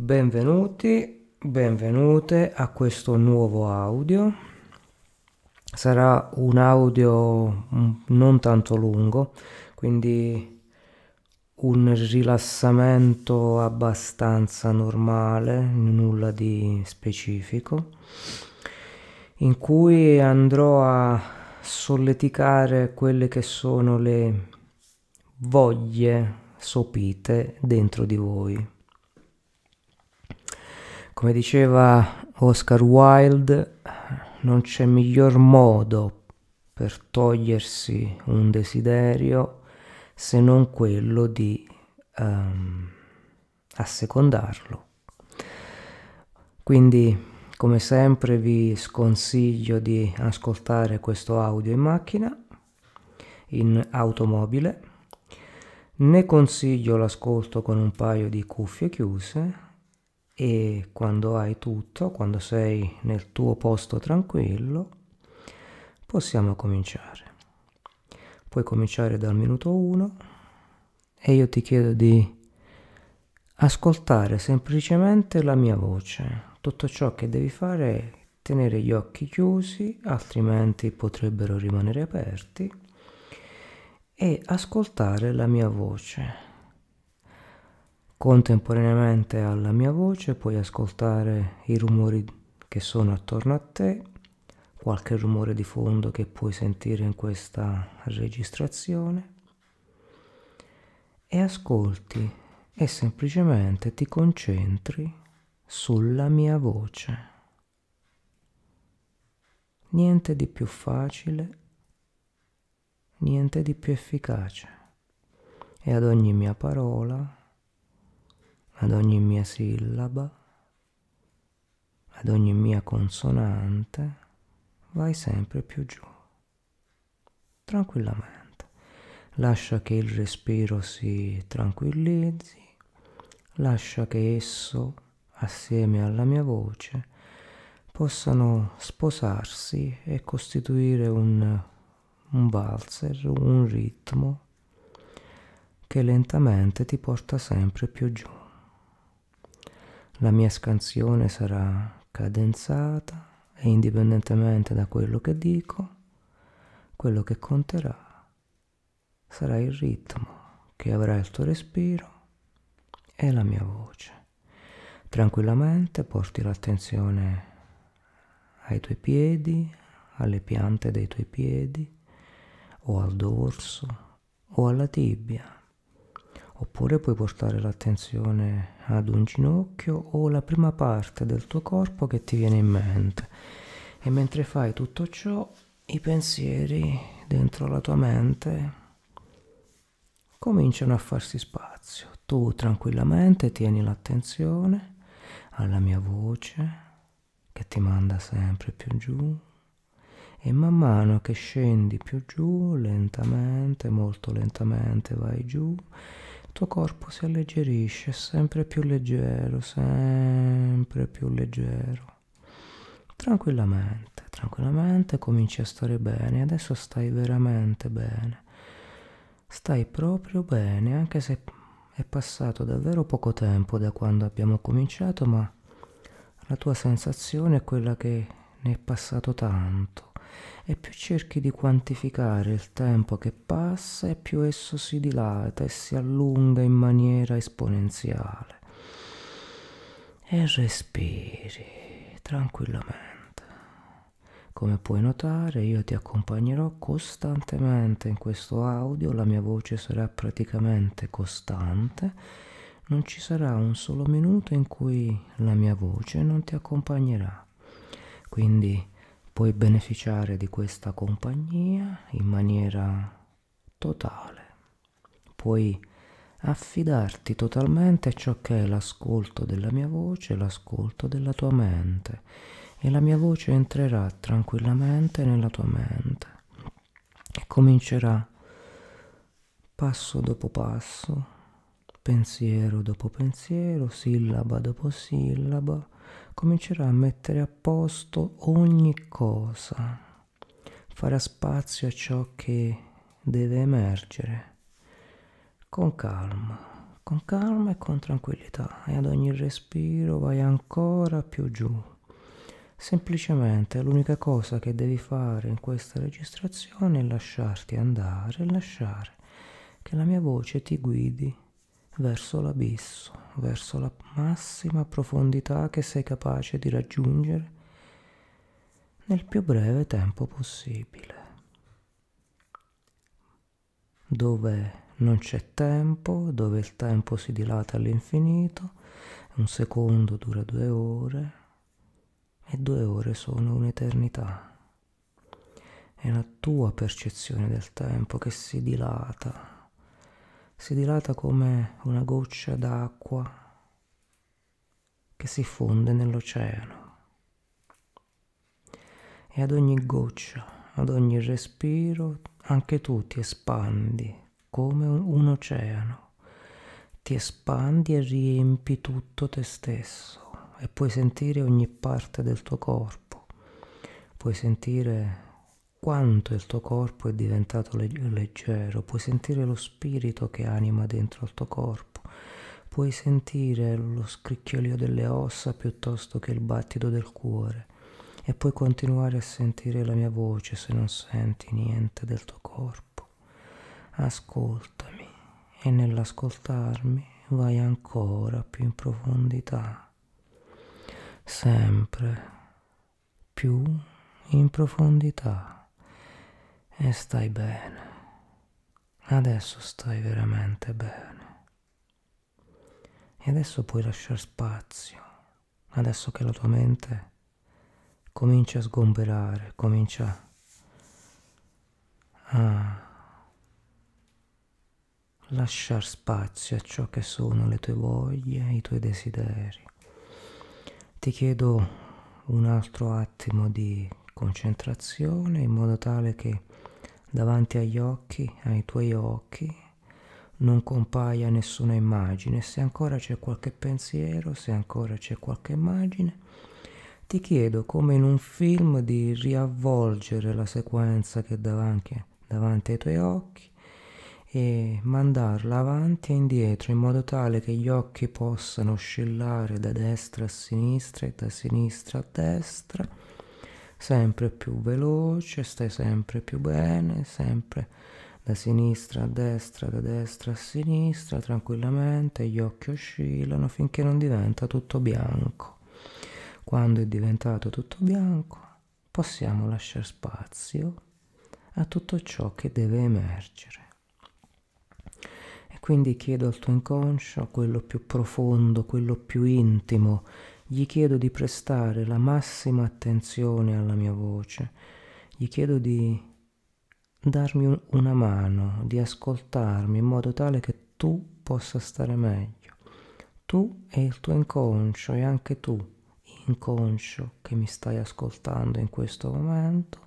Benvenuti, benvenute a questo nuovo audio. Sarà un audio non tanto lungo, quindi un rilassamento abbastanza normale, nulla di specifico, in cui andrò a solleticare quelle che sono le voglie sopite dentro di voi. Come diceva Oscar Wilde, non c'è miglior modo per togliersi un desiderio se non quello di um, assecondarlo. Quindi, come sempre, vi sconsiglio di ascoltare questo audio in macchina, in automobile. Ne consiglio l'ascolto con un paio di cuffie chiuse e quando hai tutto, quando sei nel tuo posto tranquillo, possiamo cominciare. Puoi cominciare dal minuto 1 e io ti chiedo di ascoltare semplicemente la mia voce. Tutto ciò che devi fare è tenere gli occhi chiusi, altrimenti potrebbero rimanere aperti, e ascoltare la mia voce Contemporaneamente alla mia voce puoi ascoltare i rumori che sono attorno a te, qualche rumore di fondo che puoi sentire in questa registrazione e ascolti e semplicemente ti concentri sulla mia voce. Niente di più facile, niente di più efficace. E ad ogni mia parola ad ogni mia sillaba, ad ogni mia consonante, vai sempre più giù, tranquillamente. Lascia che il respiro si tranquillizzi, lascia che esso, assieme alla mia voce, possano sposarsi e costituire un, un valzer, un ritmo che lentamente ti porta sempre più giù. La mia scansione sarà cadenzata e indipendentemente da quello che dico, quello che conterà sarà il ritmo che avrà il tuo respiro e la mia voce. Tranquillamente porti l'attenzione ai tuoi piedi, alle piante dei tuoi piedi, o al dorso, o alla tibia oppure puoi portare l'attenzione ad un ginocchio o la prima parte del tuo corpo che ti viene in mente. E mentre fai tutto ciò, i pensieri dentro la tua mente cominciano a farsi spazio. Tu tranquillamente tieni l'attenzione alla mia voce che ti manda sempre più giù e man mano che scendi più giù, lentamente, molto lentamente vai giù tuo corpo si alleggerisce, sempre più leggero, sempre più leggero. Tranquillamente, tranquillamente cominci a stare bene, adesso stai veramente bene. Stai proprio bene, anche se è passato davvero poco tempo da quando abbiamo cominciato, ma la tua sensazione è quella che ne è passato tanto e più cerchi di quantificare il tempo che passa e più esso si dilata e si allunga in maniera esponenziale. E respiri tranquillamente. Come puoi notare io ti accompagnerò costantemente in questo audio, la mia voce sarà praticamente costante, non ci sarà un solo minuto in cui la mia voce non ti accompagnerà. Quindi puoi beneficiare di questa compagnia in maniera totale. Puoi affidarti totalmente a ciò che è l'ascolto della mia voce, l'ascolto della tua mente e la mia voce entrerà tranquillamente nella tua mente e comincerà passo dopo passo, pensiero dopo pensiero, sillaba dopo sillaba, comincerà a mettere a posto ogni cosa, farà spazio a ciò che deve emergere, con calma, con calma e con tranquillità e ad ogni respiro vai ancora più giù. Semplicemente l'unica cosa che devi fare in questa registrazione è lasciarti andare, lasciare che la mia voce ti guidi verso l'abisso, verso la massima profondità che sei capace di raggiungere nel più breve tempo possibile. Dove non c'è tempo, dove il tempo si dilata all'infinito, un secondo dura due ore e due ore sono un'eternità. È la tua percezione del tempo che si dilata, si dilata come una goccia d'acqua che si fonde nell'oceano. E ad ogni goccia, ad ogni respiro, anche tu ti espandi come un oceano. Ti espandi e riempi tutto te stesso e puoi sentire ogni parte del tuo corpo. Puoi sentire quanto il tuo corpo è diventato leggero, puoi sentire lo spirito che anima dentro il tuo corpo, puoi sentire lo scricchiolio delle ossa piuttosto che il battito del cuore. E puoi continuare a sentire la mia voce se non senti niente del tuo corpo. Ascoltami e nell'ascoltarmi vai ancora più in profondità, sempre più in profondità e stai bene. Adesso stai veramente bene. E adesso puoi lasciare spazio, adesso che la tua mente comincia a sgomberare, comincia a lasciar spazio a ciò che sono le tue voglie, i tuoi desideri. Ti chiedo un altro attimo di concentrazione in modo tale che davanti agli occhi, ai tuoi occhi, non compaia nessuna immagine. Se ancora c'è qualche pensiero, se ancora c'è qualche immagine, ti chiedo come in un film di riavvolgere la sequenza che è davanti, davanti ai tuoi occhi e mandarla avanti e indietro in modo tale che gli occhi possano oscillare da destra a sinistra e da sinistra a destra, sempre più veloce, stai sempre più bene, sempre da sinistra a destra, da destra a sinistra, tranquillamente, gli occhi oscillano finché non diventa tutto bianco. Quando è diventato tutto bianco, possiamo lasciare spazio a tutto ciò che deve emergere. Quindi chiedo al tuo inconscio, quello più profondo, quello più intimo, gli chiedo di prestare la massima attenzione alla mia voce, gli chiedo di darmi un, una mano, di ascoltarmi in modo tale che tu possa stare meglio. Tu e il tuo inconscio e anche tu, inconscio che mi stai ascoltando in questo momento,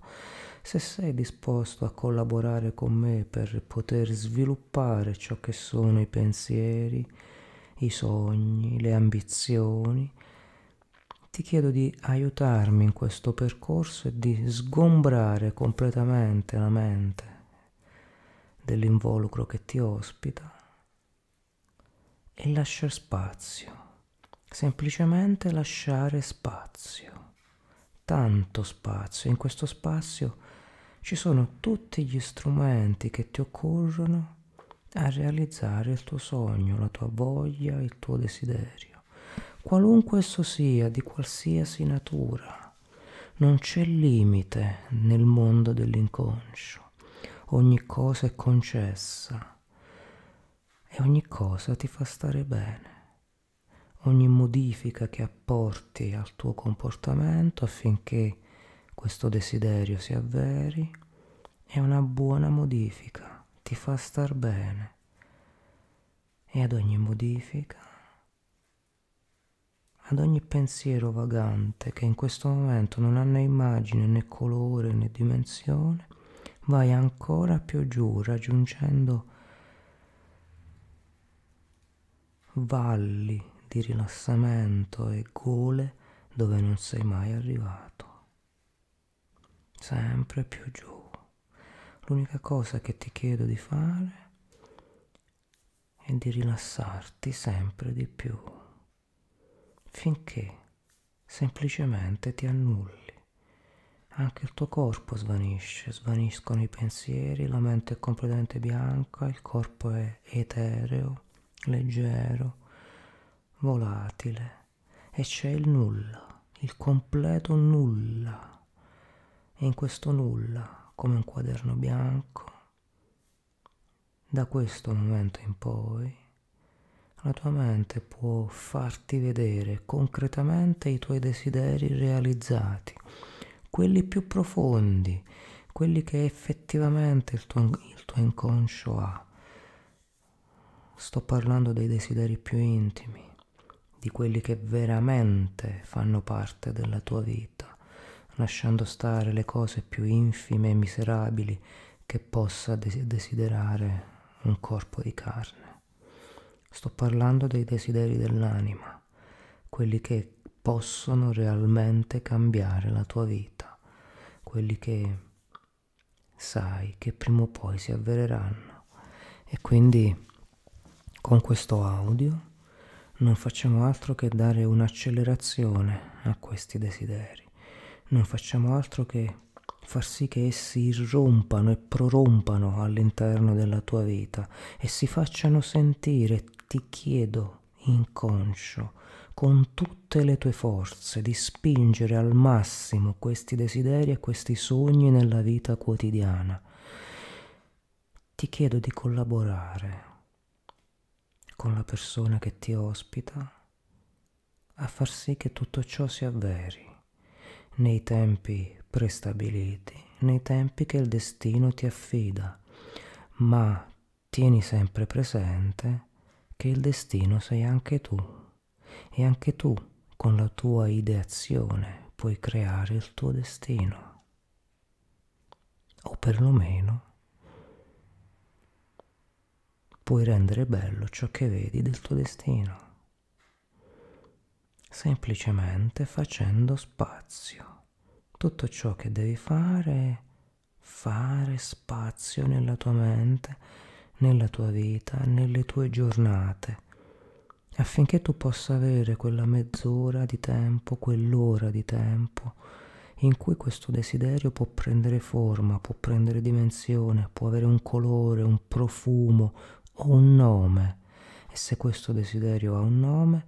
se sei disposto a collaborare con me per poter sviluppare ciò che sono i pensieri, i sogni, le ambizioni, ti chiedo di aiutarmi in questo percorso e di sgombrare completamente la mente dell'involucro che ti ospita e lasciare spazio, semplicemente lasciare spazio, tanto spazio, in questo spazio ci sono tutti gli strumenti che ti occorrono a realizzare il tuo sogno, la tua voglia, il tuo desiderio, qualunque esso sia, di qualsiasi natura. Non c'è limite nel mondo dell'inconscio, ogni cosa è concessa e ogni cosa ti fa stare bene. Ogni modifica che apporti al tuo comportamento affinché questo desiderio si avveri, è una buona modifica, ti fa star bene. E ad ogni modifica, ad ogni pensiero vagante che in questo momento non ha né immagine né colore né dimensione, vai ancora più giù raggiungendo valli di rilassamento e gole dove non sei mai arrivato sempre più giù. L'unica cosa che ti chiedo di fare è di rilassarti sempre di più, finché semplicemente ti annulli. Anche il tuo corpo svanisce, svaniscono i pensieri, la mente è completamente bianca, il corpo è etereo, leggero, volatile e c'è il nulla, il completo nulla. E in questo nulla, come un quaderno bianco, da questo momento in poi, la tua mente può farti vedere concretamente i tuoi desideri realizzati, quelli più profondi, quelli che effettivamente il tuo, il tuo inconscio ha. Sto parlando dei desideri più intimi, di quelli che veramente fanno parte della tua vita, lasciando stare le cose più infime e miserabili che possa desiderare un corpo di carne. Sto parlando dei desideri dell'anima, quelli che possono realmente cambiare la tua vita, quelli che sai che prima o poi si avvereranno. E quindi con questo audio non facciamo altro che dare un'accelerazione a questi desideri, non facciamo altro che far sì che essi irrompano e prorompano all'interno della tua vita e si facciano sentire ti chiedo, inconscio, con tutte le tue forze, di spingere al massimo questi desideri e questi sogni nella vita quotidiana. Ti chiedo di collaborare con la persona che ti ospita a far sì che tutto ciò si avveri nei tempi prestabiliti, nei tempi che il destino ti affida, ma tieni sempre presente che il destino sei anche tu. E anche tu con la tua ideazione puoi creare il tuo destino. O perlomeno puoi rendere bello ciò che vedi del tuo destino. Semplicemente facendo spazio. Tutto ciò che devi fare fare spazio nella tua mente nella tua vita, nelle tue giornate, affinché tu possa avere quella mezz'ora di tempo, quell'ora di tempo in cui questo desiderio può prendere forma, può prendere dimensione, può avere un colore, un profumo o un nome. E se questo desiderio ha un nome,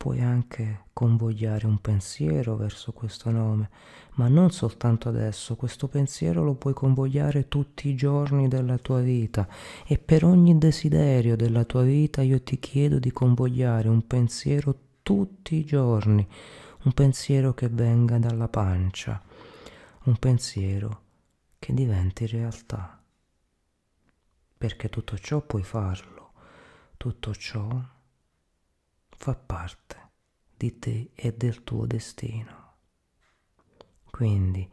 puoi anche convogliare un pensiero verso questo nome, ma non soltanto adesso, questo pensiero lo puoi convogliare tutti i giorni della tua vita e per ogni desiderio della tua vita io ti chiedo di convogliare un pensiero tutti i giorni, un pensiero che venga dalla pancia, un pensiero che diventi realtà. Perché tutto ciò puoi farlo, tutto ciò fa parte di te e del tuo destino. Quindi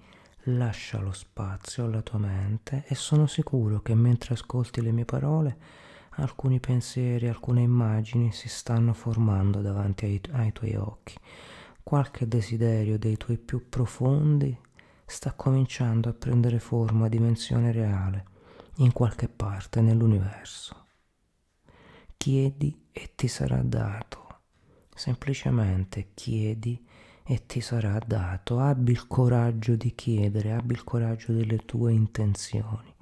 lascia lo spazio alla tua mente e sono sicuro che mentre ascolti le mie parole alcuni pensieri, alcune immagini si stanno formando davanti ai, ai tuoi occhi. Qualche desiderio dei tuoi più profondi sta cominciando a prendere forma a dimensione reale in qualche parte nell'universo. Chiedi e ti sarà dato semplicemente chiedi e ti sarà dato. Abbi il coraggio di chiedere, abbi il coraggio delle tue intenzioni,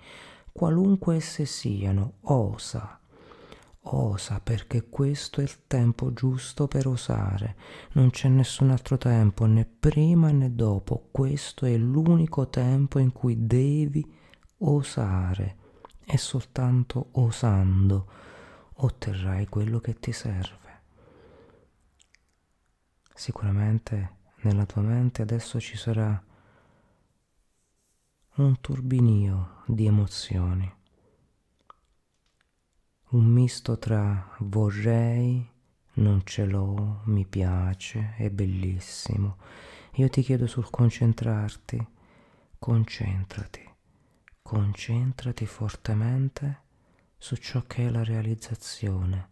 qualunque esse siano, osa. Osa perché questo è il tempo giusto per osare, non c'è nessun altro tempo né prima né dopo, questo è l'unico tempo in cui devi osare e soltanto osando otterrai quello che ti serve. Sicuramente nella tua mente adesso ci sarà un turbinio di emozioni, un misto tra vorrei, non ce l'ho, mi piace, è bellissimo. Io ti chiedo sul concentrarti, concentrati, concentrati fortemente su ciò che è la realizzazione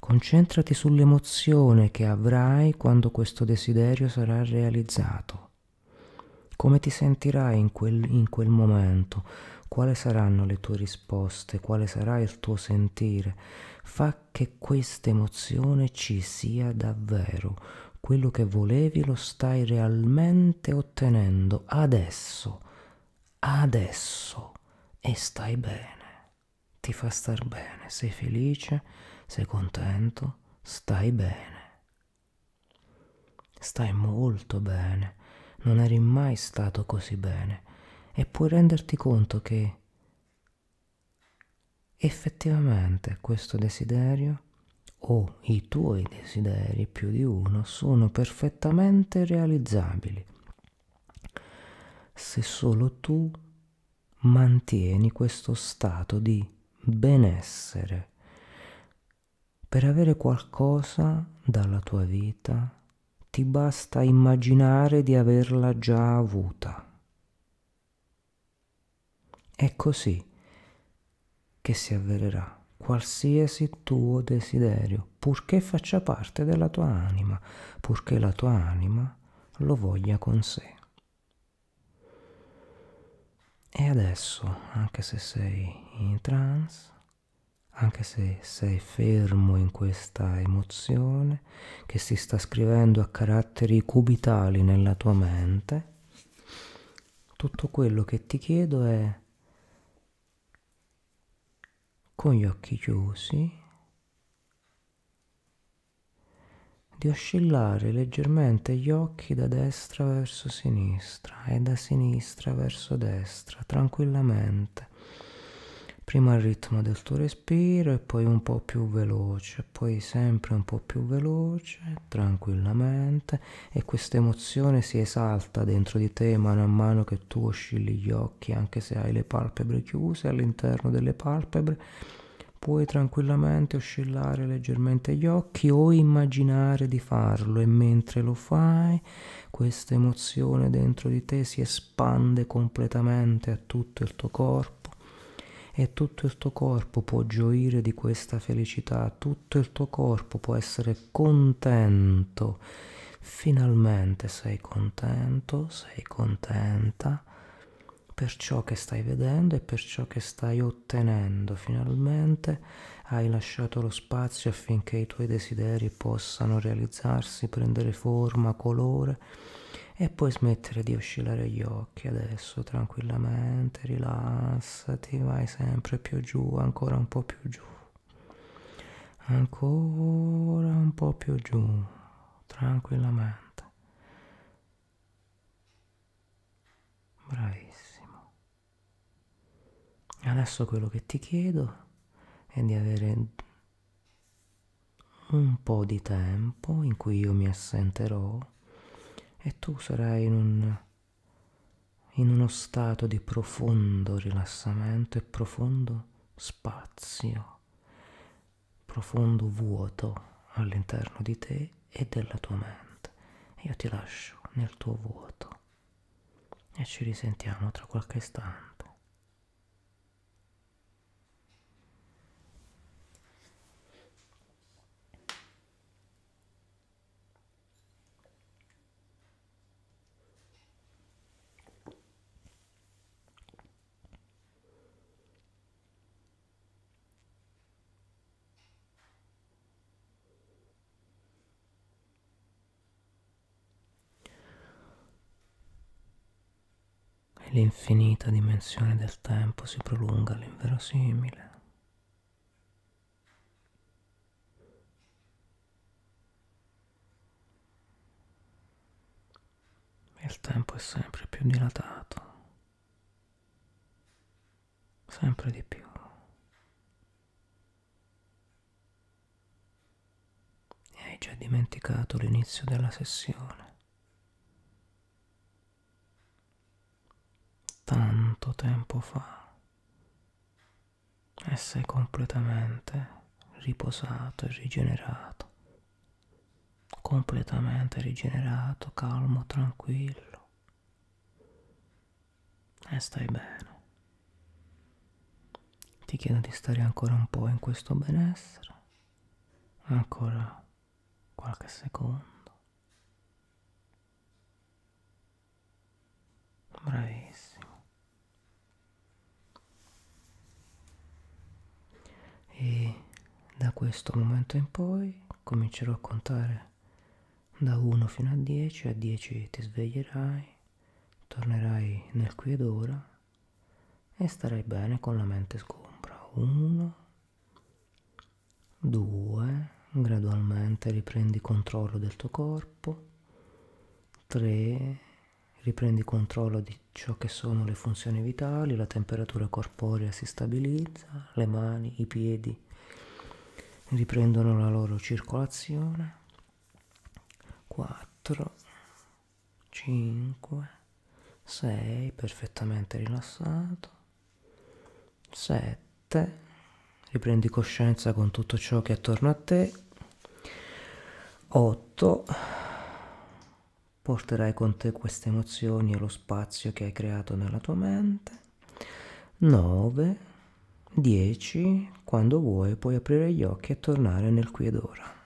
Concentrati sull'emozione che avrai quando questo desiderio sarà realizzato. Come ti sentirai in quel, in quel momento? quali saranno le tue risposte, quale sarà il tuo sentire. Fa che questa emozione ci sia davvero. Quello che volevi lo stai realmente ottenendo adesso, adesso e stai bene. Ti fa star bene, sei felice, sei contento, stai bene. Stai molto bene, non eri mai stato così bene. E puoi renderti conto che effettivamente questo desiderio o i tuoi desideri più di uno sono perfettamente realizzabili. Se solo tu mantieni questo stato di benessere per avere qualcosa dalla tua vita ti basta immaginare di averla già avuta. È così che si avvererà qualsiasi tuo desiderio, purché faccia parte della tua anima, purché la tua anima lo voglia con sé. E adesso, anche se sei in trance, anche se sei fermo in questa emozione che si sta scrivendo a caratteri cubitali nella tua mente, tutto quello che ti chiedo è con gli occhi chiusi di oscillare leggermente gli occhi da destra verso sinistra e da sinistra verso destra tranquillamente prima il ritmo del tuo respiro e poi un po' più veloce, poi sempre un po' più veloce, tranquillamente e questa emozione si esalta dentro di te mano a mano che tu oscilli gli occhi, anche se hai le palpebre chiuse all'interno delle palpebre. Puoi tranquillamente oscillare leggermente gli occhi o immaginare di farlo e mentre lo fai questa emozione dentro di te si espande completamente a tutto il tuo corpo e tutto il tuo corpo può gioire di questa felicità, tutto il tuo corpo può essere contento. Finalmente sei contento, sei contenta per ciò che stai vedendo e per ciò che stai ottenendo. Finalmente hai lasciato lo spazio affinché i tuoi desideri possano realizzarsi, prendere forma, colore e puoi smettere di oscillare gli occhi adesso tranquillamente, rilassati, vai sempre più giù, ancora un po' più giù, ancora un po' più giù, tranquillamente. Bravissimo. Adesso quello che ti chiedo è di avere un po' di tempo in cui io mi assenterò e tu sarai in, un, in uno stato di profondo rilassamento e profondo spazio, profondo vuoto all'interno di te e della tua mente. Io ti lascio nel tuo vuoto e ci risentiamo tra qualche istante. L'infinita dimensione del tempo si prolunga all'inverosimile. Il tempo è sempre più dilatato, sempre di più. E hai già dimenticato l'inizio della sessione. Tanto tempo fa e sei completamente riposato e rigenerato, completamente rigenerato, calmo, tranquillo e stai bene. Ti chiedo di stare ancora un po' in questo benessere, ancora qualche secondo. Bravissimo. Questo momento in poi comincerò a contare da 1 fino a 10, a 10 ti sveglierai, tornerai nel qui ed ora e starai bene con la mente sgombra. 1, 2, gradualmente riprendi controllo del tuo corpo, 3, riprendi controllo di ciò che sono le funzioni vitali, la temperatura corporea si stabilizza, le mani, i piedi riprendono la loro circolazione. 4, 5, 6, perfettamente rilassato. 7, riprendi coscienza con tutto ciò che è attorno a te. 8, porterai con te queste emozioni e lo spazio che hai creato nella tua mente. 9, 10, quando vuoi puoi aprire gli occhi e tornare nel qui ed ora.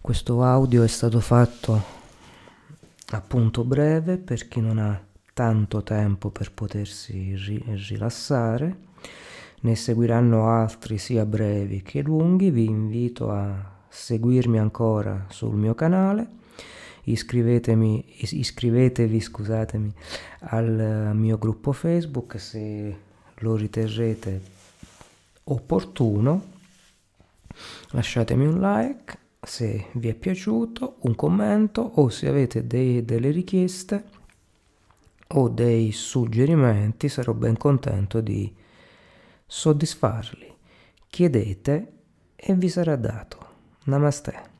Questo audio è stato fatto appunto breve per chi non ha tanto tempo per potersi ri- rilassare. Ne seguiranno altri sia brevi che lunghi. Vi invito a seguirmi ancora sul mio canale iscrivetemi, iscrivetevi scusatemi, al mio gruppo Facebook se lo riterrete opportuno. Lasciatemi un like se vi è piaciuto, un commento o se avete dei, delle richieste o dei suggerimenti sarò ben contento di soddisfarli. Chiedete e vi sarà dato. Namaste.